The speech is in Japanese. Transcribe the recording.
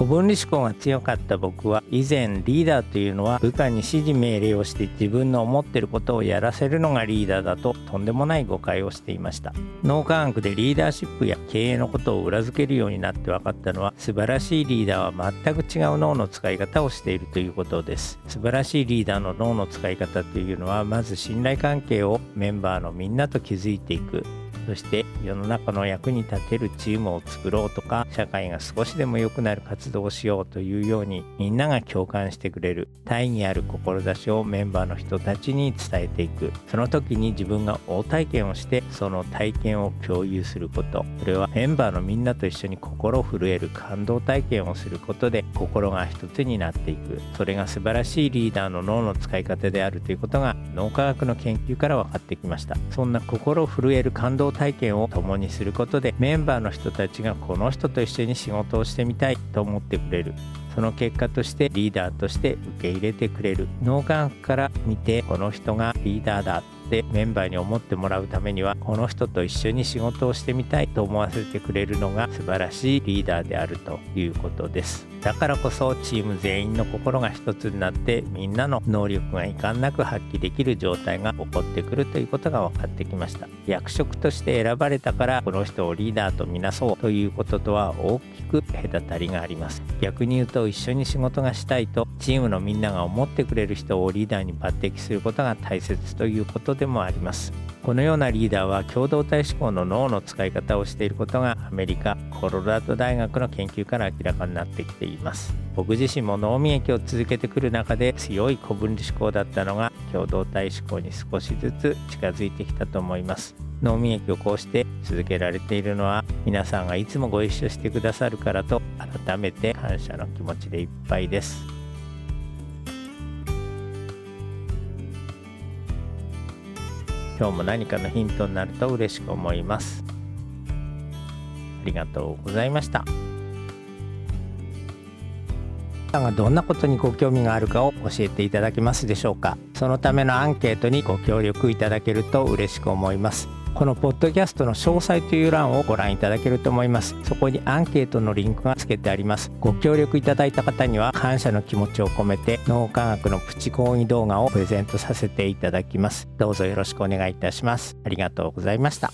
古分離思考が強かった僕は以前リーダーというのは部下に指示命令をして自分の思ってることをやらせるのがリーダーだととんでもない誤解をしていました。脳科学でリーダーシップや経営のことを裏付けるようになって分かったのは素晴らしいリーダーは全く違う脳の使い方をしているということです。素晴らしいリーダーの脳の使い方というのはまず信頼関係をメンバーのみんなと築いていく。そして世の中の役に立てるチームを作ろうとか社会が少しでも良くなる活動をしようというようにみんなが共感してくれる大義ある志をメンバーの人たちに伝えていく。その時に自分が大体験をしてその体験を共有すること。それはメンバーのみんなと一緒に心震える感動体験をすることで心が一つになっていく。それが素晴らしいリーダーの脳の使い方であるということが脳科学の研究から分かってきました。そんな心震える感動体験を共にすることでメンバーの人たちがこの人と一緒に仕事をしてみたいと思ってくれる。その結果としてリーダーとして受け入れてくれる。脳科学から見てこの人がリーダーだってメンバーに思ってもらうためにはこの人と一緒に仕事をしてみたいと思わせてくれるのが素晴らしいリーダーであるということです。だからこそチーム全員の心が一つになってみんなの能力が遺憾なく発揮できる状態が起こってくるということが分かってきました。役職として選ばれたからこの人をリーダーとみなそうということとは大きく隔たりがあります。逆に言うと一緒に仕事がしたいとチームのみんなが思ってくれる人をリーダーに抜擢することが大切ということでもあります。このようなリーダーは共同体思考の脳の使い方をしていることがアメリカコロラド大学の研究から明らかになってきています。僕自身も脳民益を続けてくる中で強い古分離思考だったのが共同体思考に少しずつ近づいてきたと思います。脳民益をこうして続けられているのは皆さんがいつもご一緒してくださるからと改めて感謝の気持ちでいっぱいです。今日も何かのヒントになると嬉しく思います。ありがとうございました。さんがどんなことにご興味があるかを教えていただけますでしょうか。そのためのアンケートにご協力いただけると嬉しく思います。このポッドキャストの詳細という欄をご覧いただけると思います。そこにアンケートのリンクが付けてあります。ご協力いただいた方には感謝の気持ちを込めて脳科学のプチ講義動画をプレゼントさせていただきます。どうぞよろしくお願いいたします。ありがとうございました。